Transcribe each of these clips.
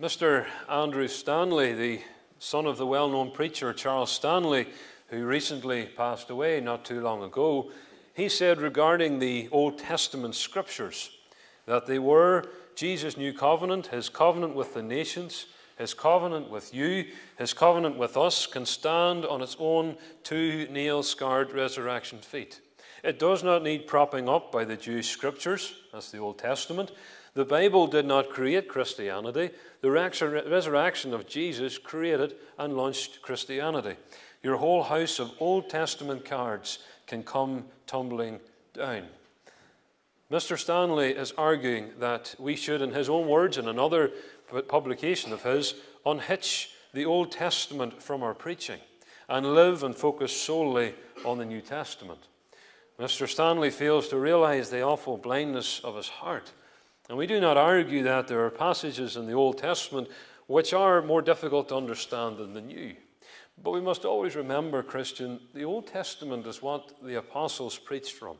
Mr. Andrew Stanley, the son of the well known preacher Charles Stanley, who recently passed away not too long ago, he said regarding the Old Testament scriptures that they were Jesus' new covenant, his covenant with the nations, his covenant with you, his covenant with us, can stand on its own two nail scarred resurrection feet. It does not need propping up by the Jewish scriptures, that's the Old Testament. The Bible did not create Christianity. The resurrection of Jesus created and launched Christianity. Your whole house of Old Testament cards can come tumbling down. Mr. Stanley is arguing that we should, in his own words, in another publication of his, unhitch the Old Testament from our preaching and live and focus solely on the New Testament. Mr. Stanley fails to realize the awful blindness of his heart. And we do not argue that there are passages in the Old Testament which are more difficult to understand than the New. But we must always remember, Christian, the Old Testament is what the apostles preached from.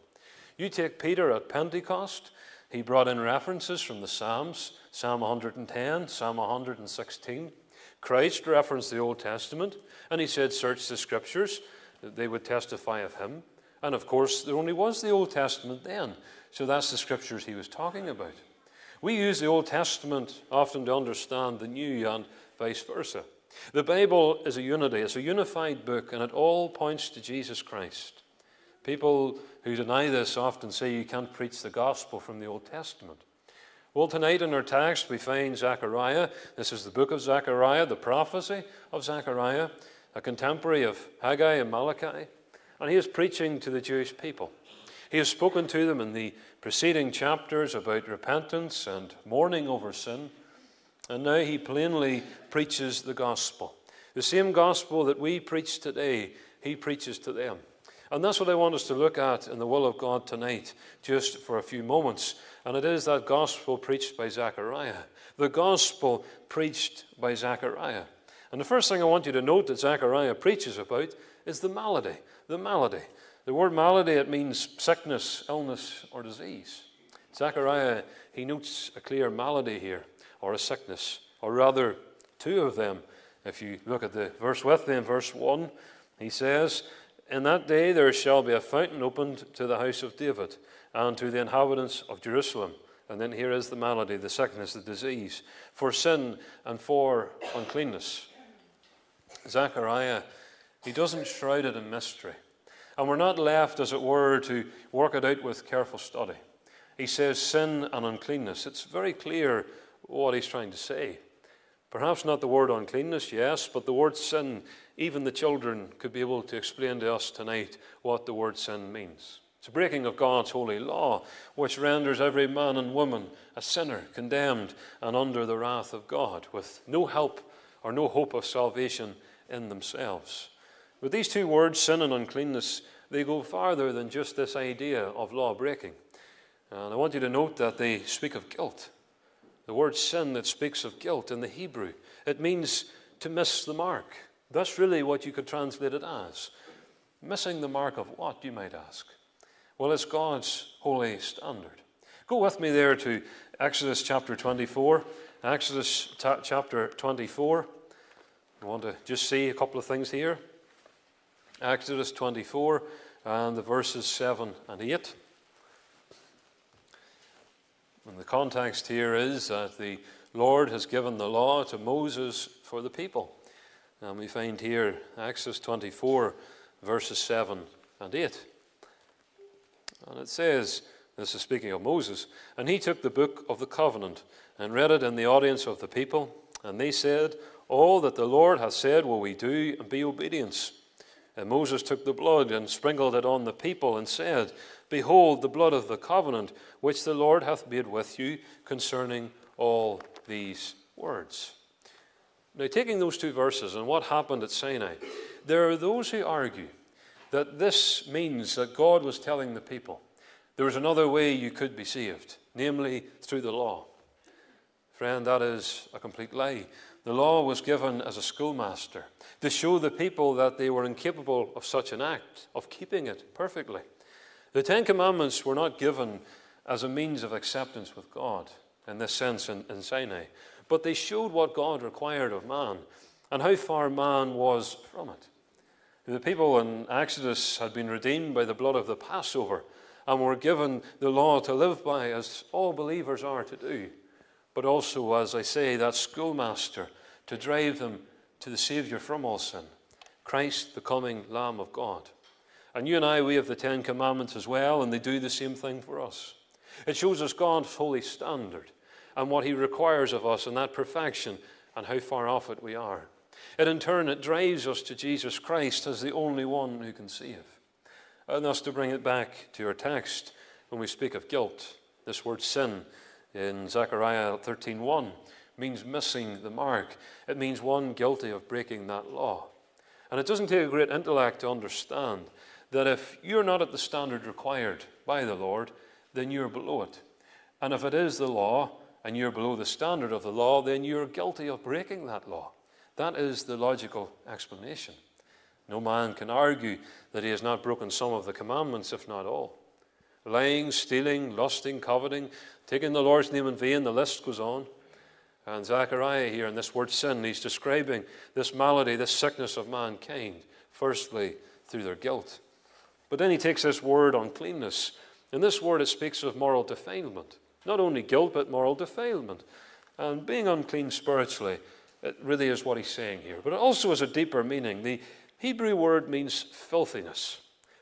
You take Peter at Pentecost, he brought in references from the Psalms, Psalm 110, Psalm 116. Christ referenced the Old Testament, and he said, Search the Scriptures, they would testify of him. And of course, there only was the Old Testament then, so that's the Scriptures he was talking about. We use the Old Testament often to understand the New and vice versa. The Bible is a unity, it's a unified book, and it all points to Jesus Christ. People who deny this often say you can't preach the gospel from the Old Testament. Well, tonight in our text we find Zechariah. This is the book of Zechariah, the prophecy of Zechariah, a contemporary of Haggai and Malachi. And he is preaching to the Jewish people. He has spoken to them in the preceding chapters about repentance and mourning over sin. And now he plainly preaches the gospel. The same gospel that we preach today, he preaches to them. And that's what I want us to look at in the will of God tonight, just for a few moments. And it is that gospel preached by Zechariah. The gospel preached by Zechariah. And the first thing I want you to note that Zechariah preaches about is the malady. The malady. The word malady, it means sickness, illness, or disease. Zechariah, he notes a clear malady here, or a sickness, or rather, two of them. If you look at the verse with them, verse 1, he says, In that day there shall be a fountain opened to the house of David and to the inhabitants of Jerusalem. And then here is the malady, the sickness, the disease, for sin and for uncleanness. Zechariah, he doesn't shroud it in mystery. And we're not left, as it were, to work it out with careful study. He says sin and uncleanness. It's very clear what he's trying to say. Perhaps not the word uncleanness, yes, but the word sin. Even the children could be able to explain to us tonight what the word sin means. It's a breaking of God's holy law, which renders every man and woman a sinner, condemned and under the wrath of God, with no help or no hope of salvation in themselves. But these two words, sin and uncleanness, they go farther than just this idea of law breaking. And I want you to note that they speak of guilt. The word sin that speaks of guilt in the Hebrew, it means to miss the mark. That's really what you could translate it as. Missing the mark of what, you might ask? Well, it's God's holy standard. Go with me there to Exodus chapter 24. Exodus t- chapter 24. I want to just see a couple of things here. Exodus 24 and the verses 7 and 8. And the context here is that the Lord has given the law to Moses for the people. And we find here Exodus 24, verses 7 and 8. And it says, this is speaking of Moses, and he took the book of the covenant and read it in the audience of the people. And they said, All that the Lord hath said will we do, and be obedience. And Moses took the blood and sprinkled it on the people and said, Behold, the blood of the covenant which the Lord hath made with you concerning all these words. Now, taking those two verses and what happened at Sinai, there are those who argue that this means that God was telling the people there was another way you could be saved, namely through the law. Friend, that is a complete lie. The law was given as a schoolmaster to show the people that they were incapable of such an act, of keeping it perfectly. The Ten Commandments were not given as a means of acceptance with God in this sense in, in Sinai, but they showed what God required of man and how far man was from it. The people in Exodus had been redeemed by the blood of the Passover and were given the law to live by, as all believers are to do, but also, as I say, that schoolmaster to drive them to the Saviour from all sin, Christ, the coming Lamb of God. And you and I, we have the Ten Commandments as well, and they do the same thing for us. It shows us God's holy standard and what He requires of us and that perfection and how far off it we are. And in turn, it drives us to Jesus Christ as the only one who can save. And thus, to bring it back to your text, when we speak of guilt, this word sin in Zechariah 13:1 means missing the mark. It means one guilty of breaking that law. And it doesn't take a great intellect to understand that if you're not at the standard required by the Lord, then you're below it. And if it is the law and you're below the standard of the law, then you're guilty of breaking that law. That is the logical explanation. No man can argue that he has not broken some of the commandments, if not all. Lying, stealing, lusting, coveting, taking the Lord's name in vain, the list goes on. And Zechariah here in this word sin, he's describing this malady, this sickness of mankind, firstly through their guilt. But then he takes this word uncleanness. In this word, it speaks of moral defilement. Not only guilt, but moral defilement. And being unclean spiritually, it really is what he's saying here. But it also has a deeper meaning. The Hebrew word means filthiness,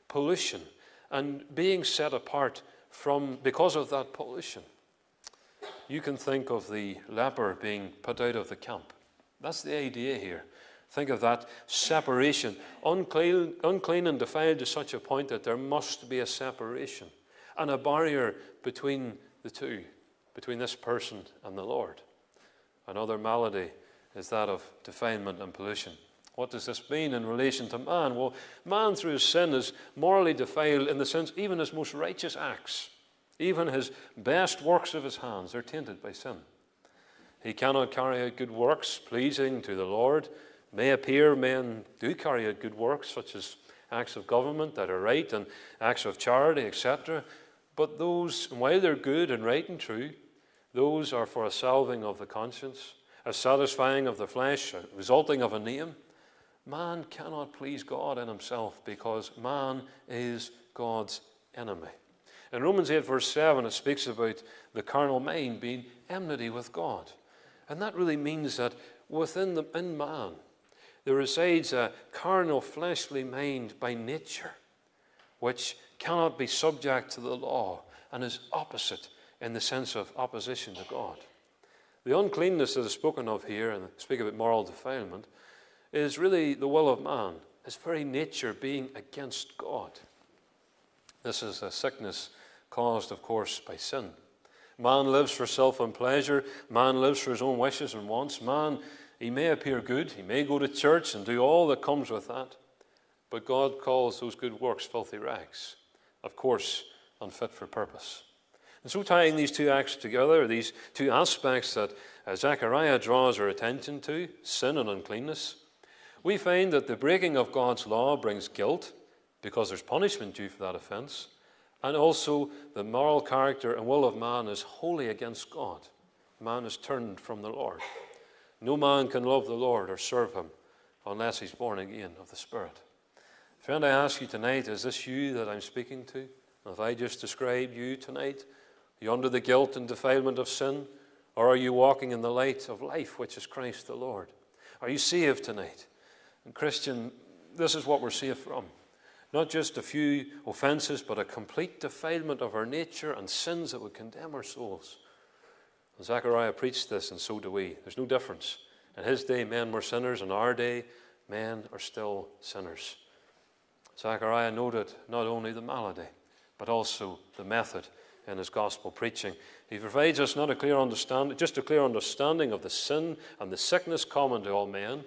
pollution, and being set apart from because of that pollution. You can think of the leper being put out of the camp. That's the idea here. Think of that separation. Unclean, unclean and defiled to such a point that there must be a separation and a barrier between the two, between this person and the Lord. Another malady is that of defilement and pollution. What does this mean in relation to man? Well, man through his sin is morally defiled in the sense even his most righteous acts, even his best works of his hands, are tainted by sin. He cannot carry out good works pleasing to the Lord. May appear men do carry out good works, such as acts of government that are right and acts of charity, etc. But those, while they're good and right and true, those are for a salving of the conscience a satisfying of the flesh, a resulting of a name. Man cannot please God in himself because man is God's enemy. In Romans 8, verse 7, it speaks about the carnal mind being enmity with God. And that really means that within the, in man, there resides a carnal, fleshly mind by nature, which cannot be subject to the law and is opposite in the sense of opposition to God. The uncleanness that is spoken of here, and speak about moral defilement, is really the will of man, his very nature being against God. This is a sickness caused, of course, by sin. Man lives for self and pleasure. Man lives for his own wishes and wants. Man, he may appear good. He may go to church and do all that comes with that. But God calls those good works filthy rags. Of course, unfit for purpose. And so, tying these two acts together, these two aspects that uh, Zechariah draws our attention to sin and uncleanness we find that the breaking of God's law brings guilt because there's punishment due for that offense, and also the moral character and will of man is wholly against God. Man is turned from the Lord. No man can love the Lord or serve him unless he's born again of the Spirit. Friend, I ask you tonight, is this you that I'm speaking to? Have I just described you tonight? Are you under the guilt and defilement of sin? Or are you walking in the light of life, which is Christ the Lord? Are you saved tonight? And, Christian, this is what we're saved from. Not just a few offenses, but a complete defilement of our nature and sins that would condemn our souls. And Zechariah preached this, and so do we. There's no difference. In his day, men were sinners. In our day, men are still sinners. Zechariah noted not only the malady, but also the method in his gospel preaching. He provides us not a clear understanding, just a clear understanding of the sin and the sickness common to all men,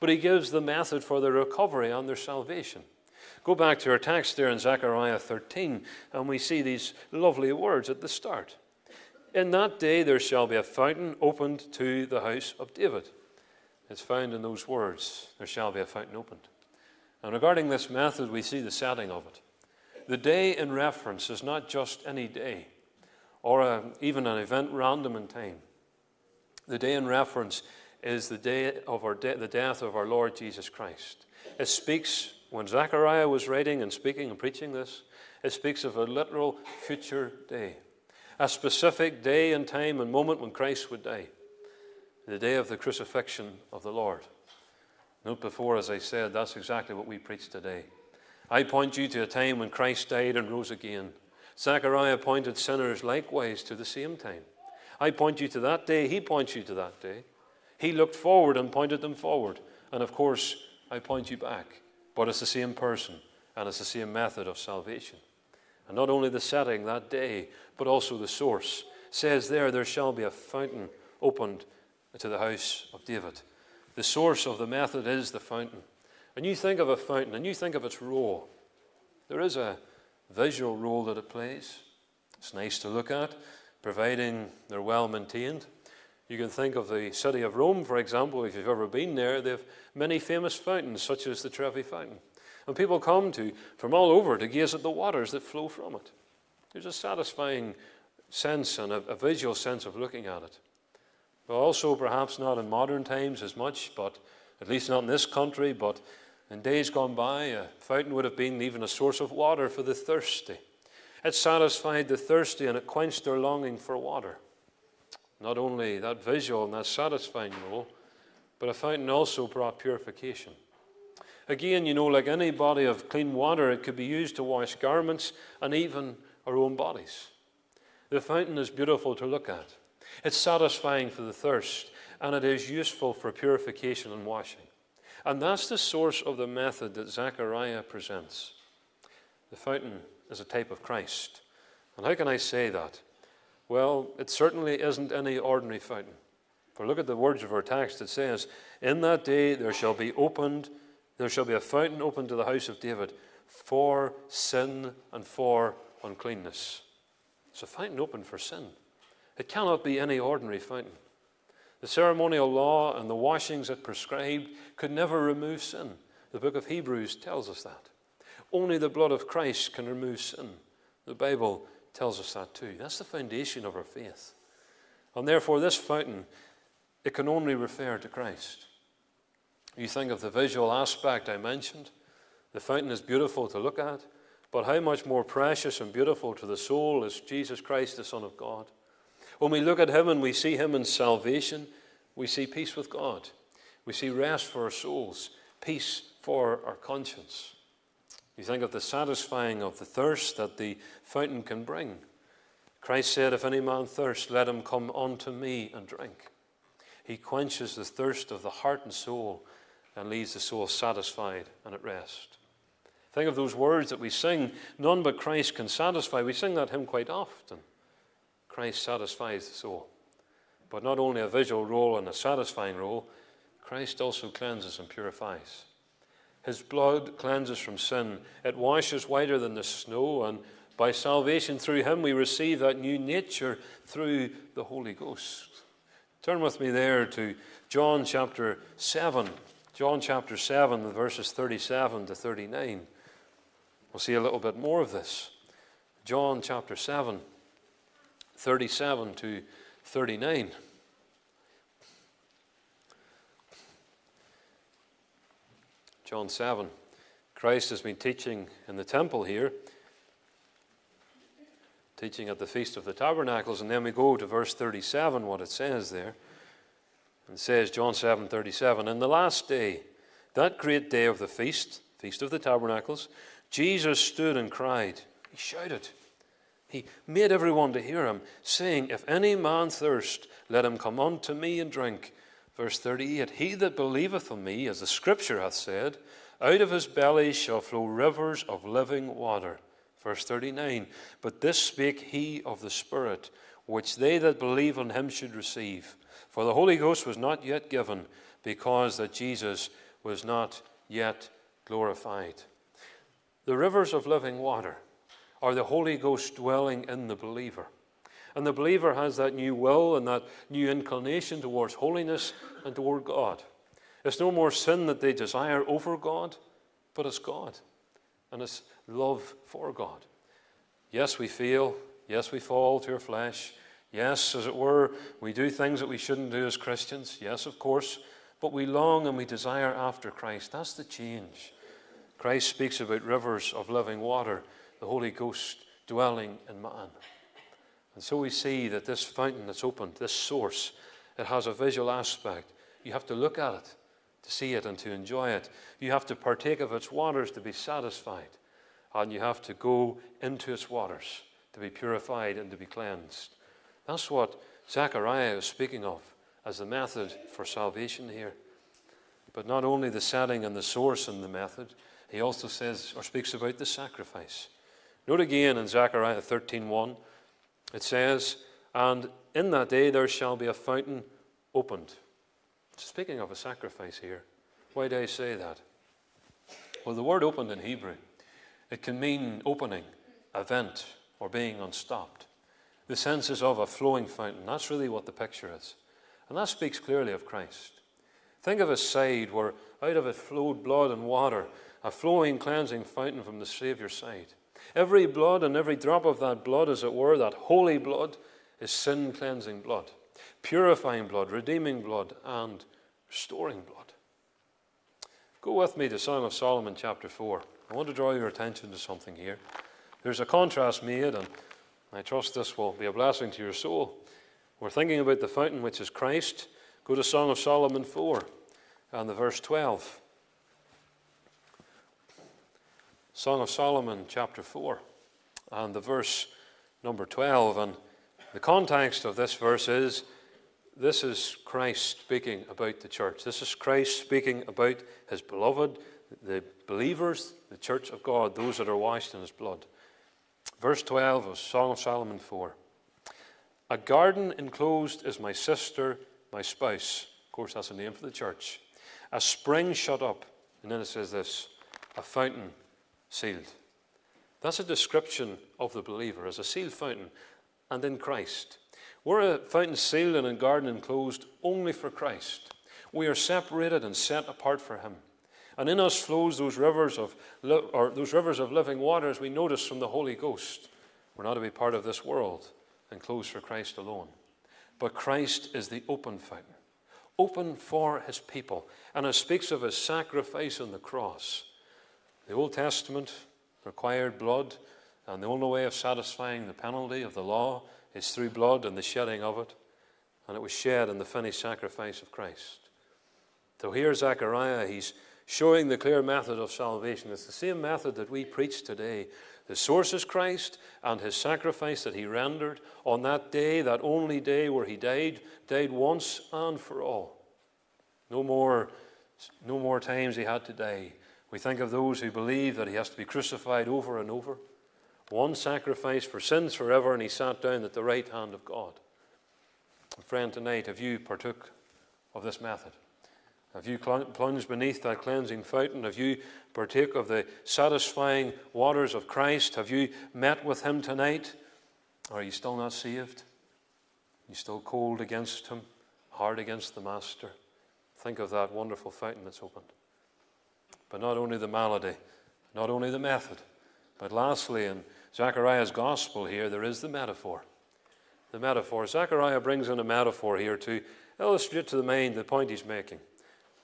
but he gives the method for their recovery and their salvation. Go back to our text there in Zechariah 13, and we see these lovely words at the start. In that day there shall be a fountain opened to the house of David. It's found in those words, there shall be a fountain opened. And regarding this method, we see the setting of it. The day in reference is not just any day or a, even an event random in time. The day in reference is the day of our de- the death of our Lord Jesus Christ. It speaks, when Zechariah was writing and speaking and preaching this, it speaks of a literal future day, a specific day and time and moment when Christ would die, the day of the crucifixion of the Lord. Note before, as I said, that's exactly what we preach today. I point you to a time when Christ died and rose again. Zechariah pointed sinners likewise to the same time. I point you to that day, he points you to that day. He looked forward and pointed them forward. And of course, I point you back. But it's the same person and it's the same method of salvation. And not only the setting that day, but also the source. says there, there shall be a fountain opened to the house of David. The source of the method is the fountain. And you think of a fountain and you think of its role. There is a visual role that it plays. It's nice to look at, providing they're well maintained. You can think of the city of Rome, for example, if you've ever been there. They have many famous fountains, such as the Trevi Fountain. And people come to from all over to gaze at the waters that flow from it. There's a satisfying sense and a, a visual sense of looking at it. But also, perhaps not in modern times as much, but at least not in this country, but in days gone by, a fountain would have been even a source of water for the thirsty. It satisfied the thirsty and it quenched their longing for water. Not only that visual and that satisfying role, but a fountain also brought purification. Again, you know, like any body of clean water, it could be used to wash garments and even our own bodies. The fountain is beautiful to look at. It's satisfying for the thirst, and it is useful for purification and washing. And that's the source of the method that Zechariah presents. The fountain is a type of Christ. And how can I say that? Well, it certainly isn't any ordinary fountain. For look at the words of our text. It says, In that day there shall be opened, there shall be a fountain opened to the house of David for sin and for uncleanness. It's a fountain open for sin. It cannot be any ordinary fountain. The ceremonial law and the washings it prescribed could never remove sin. The book of Hebrews tells us that. Only the blood of Christ can remove sin. The Bible tells us that too. That's the foundation of our faith. And therefore, this fountain, it can only refer to Christ. You think of the visual aspect I mentioned. The fountain is beautiful to look at, but how much more precious and beautiful to the soul is Jesus Christ, the Son of God. When we look at Him and we see Him in salvation, we see peace with God. We see rest for our souls, peace for our conscience. You think of the satisfying of the thirst that the fountain can bring. Christ said, If any man thirst, let him come unto me and drink. He quenches the thirst of the heart and soul and leaves the soul satisfied and at rest. Think of those words that we sing, none but Christ can satisfy. We sing that hymn quite often. Christ satisfies the soul. But not only a visual role and a satisfying role, Christ also cleanses and purifies. His blood cleanses from sin. It washes whiter than the snow, and by salvation through him we receive that new nature through the Holy Ghost. Turn with me there to John chapter 7. John chapter 7, verses 37 to 39. We'll see a little bit more of this. John chapter 7, 37 to 39. John 7. Christ has been teaching in the temple here, teaching at the Feast of the Tabernacles, and then we go to verse 37, what it says there. It says, John 7 37, In the last day, that great day of the feast, Feast of the Tabernacles, Jesus stood and cried. He shouted. He made everyone to hear him, saying, If any man thirst, let him come unto me and drink. Verse 38 He that believeth on me, as the scripture hath said, out of his belly shall flow rivers of living water. Verse 39 But this spake he of the Spirit, which they that believe on him should receive. For the Holy Ghost was not yet given, because that Jesus was not yet glorified. The rivers of living water are the Holy Ghost dwelling in the believer. And the believer has that new will and that new inclination towards holiness and toward God. It's no more sin that they desire over God, but it's God and it's love for God. Yes, we fail. Yes, we fall to our flesh. Yes, as it were, we do things that we shouldn't do as Christians. Yes, of course. But we long and we desire after Christ. That's the change. Christ speaks about rivers of living water, the Holy Ghost dwelling in man. And so we see that this fountain that's opened, this source, it has a visual aspect. You have to look at it to see it and to enjoy it. You have to partake of its waters to be satisfied. And you have to go into its waters to be purified and to be cleansed. That's what Zechariah is speaking of as the method for salvation here. But not only the setting and the source and the method, he also says or speaks about the sacrifice. Note again in Zechariah 13:1, it says, "And in that day there shall be a fountain opened." Speaking of a sacrifice here, why do I say that? Well, the word opened in Hebrew, it can mean opening, event, or being unstopped. The sense is of a flowing fountain. That's really what the picture is. And that speaks clearly of Christ. Think of a side where out of it flowed blood and water, a flowing, cleansing fountain from the Saviour's side. Every blood and every drop of that blood, as it were, that holy blood, is sin cleansing blood, purifying blood, redeeming blood, and restoring blood. Go with me to Song of Solomon, chapter 4. I want to draw your attention to something here. There's a contrast made, and I trust this will be a blessing to your soul. We're thinking about the fountain which is Christ. Go to Song of Solomon 4 and the verse 12. Song of Solomon, chapter 4, and the verse number 12. And the context of this verse is this is Christ speaking about the church. This is Christ speaking about his beloved, the believers, the church of God, those that are washed in his blood. Verse 12 of Song of Solomon 4. A garden enclosed is my sister, my spouse. Of course, that's a name for the church. A spring shut up. And then it says this a fountain sealed. That's a description of the believer as a sealed fountain and in Christ. We're a fountain sealed and a garden enclosed only for Christ. We are separated and set apart for Him. And in us flows those rivers of, or those rivers of living waters we notice from the Holy Ghost. We're not to be part of this world and closed for Christ alone. But Christ is the open fountain, open for His people. And it speaks of His sacrifice on the cross the Old Testament required blood, and the only way of satisfying the penalty of the law is through blood and the shedding of it. And it was shed in the finished sacrifice of Christ. So here, Zechariah, he's showing the clear method of salvation. It's the same method that we preach today. The source is Christ and his sacrifice that he rendered on that day, that only day where he died, died once and for all. No more, no more times he had to die. We think of those who believe that he has to be crucified over and over. One sacrifice for sins forever, and he sat down at the right hand of God. Friend, tonight, have you partook of this method? Have you plunged beneath that cleansing fountain? Have you partook of the satisfying waters of Christ? Have you met with him tonight? Are you still not saved? Are you still cold against him, hard against the Master? Think of that wonderful fountain that's opened. But not only the malady, not only the method, but lastly, in Zechariah's gospel here, there is the metaphor. The metaphor. Zechariah brings in a metaphor here to illustrate to the mind the point he's making.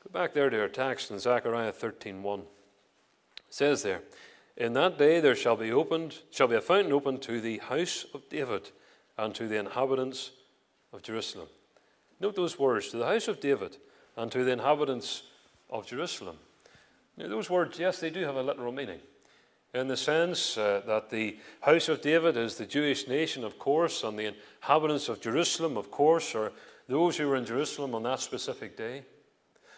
Go back there to our text in Zechariah 13:1. It says there, In that day there shall be opened, shall be a fountain opened to the house of David and to the inhabitants of Jerusalem. Note those words, to the house of David and to the inhabitants of Jerusalem. Now, those words, yes, they do have a literal meaning. In the sense uh, that the house of David is the Jewish nation, of course, and the inhabitants of Jerusalem, of course, are those who were in Jerusalem on that specific day.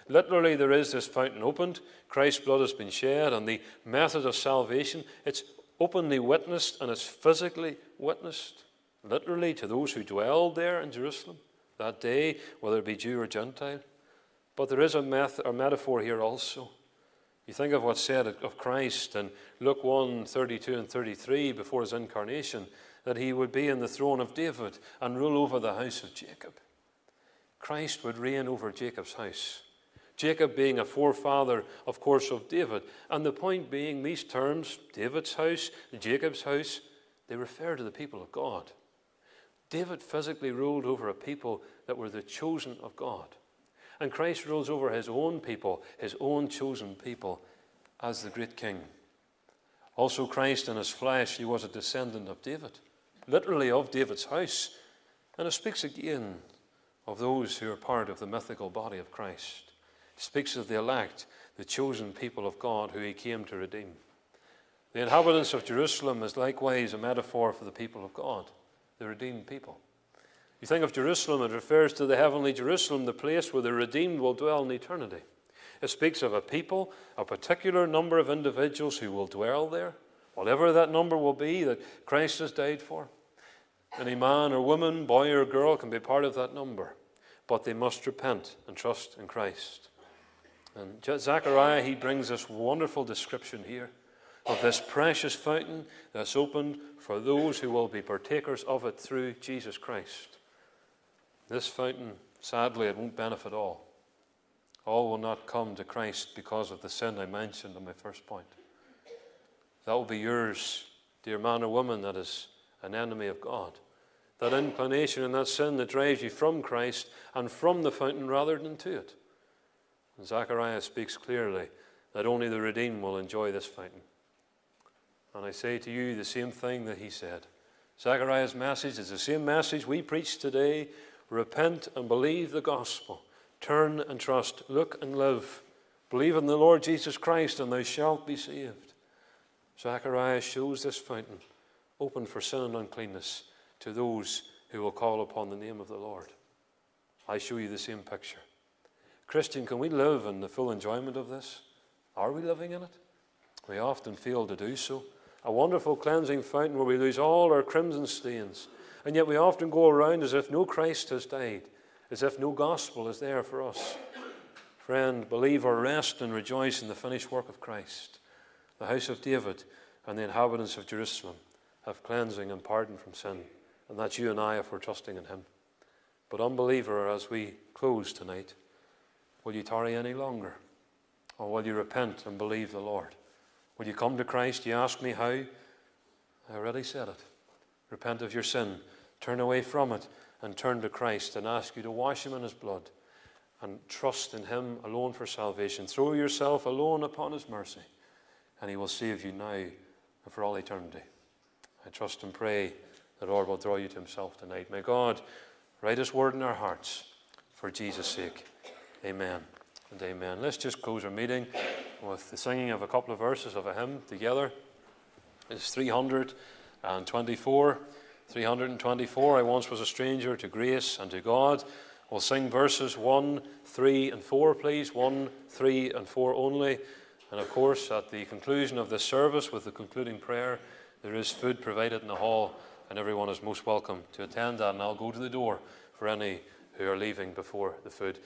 Literally, there is this fountain opened, Christ's blood has been shed, and the method of salvation, it's openly witnessed and it's physically witnessed, literally, to those who dwelled there in Jerusalem that day, whether it be Jew or Gentile. But there is a, meth- a metaphor here also. You think of what's said of Christ in Luke 1 32 and 33 before his incarnation, that he would be in the throne of David and rule over the house of Jacob. Christ would reign over Jacob's house. Jacob being a forefather, of course, of David. And the point being, these terms, David's house, Jacob's house, they refer to the people of God. David physically ruled over a people that were the chosen of God. And Christ rules over his own people, his own chosen people, as the great king. Also, Christ in his flesh, he was a descendant of David, literally of David's house. And it speaks again of those who are part of the mythical body of Christ. It speaks of the elect, the chosen people of God who he came to redeem. The inhabitants of Jerusalem is likewise a metaphor for the people of God, the redeemed people. You think of Jerusalem, it refers to the heavenly Jerusalem, the place where the redeemed will dwell in eternity. It speaks of a people, a particular number of individuals who will dwell there, whatever that number will be that Christ has died for. Any man or woman, boy or girl can be part of that number, but they must repent and trust in Christ. And Zechariah, he brings this wonderful description here of this precious fountain that's opened for those who will be partakers of it through Jesus Christ. This fountain, sadly, it won't benefit all. All will not come to Christ because of the sin I mentioned in my first point. That will be yours, dear man or woman, that is an enemy of God. That inclination and that sin that drives you from Christ and from the fountain rather than to it. And Zechariah speaks clearly that only the redeemed will enjoy this fountain. And I say to you the same thing that he said. Zechariah's message is the same message we preach today Repent and believe the gospel. Turn and trust. Look and live. Believe in the Lord Jesus Christ, and thou shalt be saved. Zechariah shows this fountain open for sin and uncleanness to those who will call upon the name of the Lord. I show you the same picture. Christian, can we live in the full enjoyment of this? Are we living in it? We often fail to do so. A wonderful cleansing fountain where we lose all our crimson stains and yet we often go around as if no Christ has died, as if no gospel is there for us. Friend, believe or rest and rejoice in the finished work of Christ. The house of David and the inhabitants of Jerusalem have cleansing and pardon from sin. And that's you and I if we're trusting in Him. But, unbeliever, as we close tonight, will you tarry any longer? Or will you repent and believe the Lord? Will you come to Christ? You ask me how? I already said it. Repent of your sin Turn away from it and turn to Christ and ask you to wash him in his blood and trust in him alone for salvation. Throw yourself alone upon his mercy, and he will save you now and for all eternity. I trust and pray the Lord will draw you to himself tonight. May God write his word in our hearts for Jesus' sake. Amen and amen. Let's just close our meeting with the singing of a couple of verses of a hymn together. It's 324. 324 I once was a stranger to grace and to God. We'll sing verses 1, 3, and 4, please. 1, 3, and 4 only. And of course, at the conclusion of this service, with the concluding prayer, there is food provided in the hall, and everyone is most welcome to attend that. And I'll go to the door for any who are leaving before the food.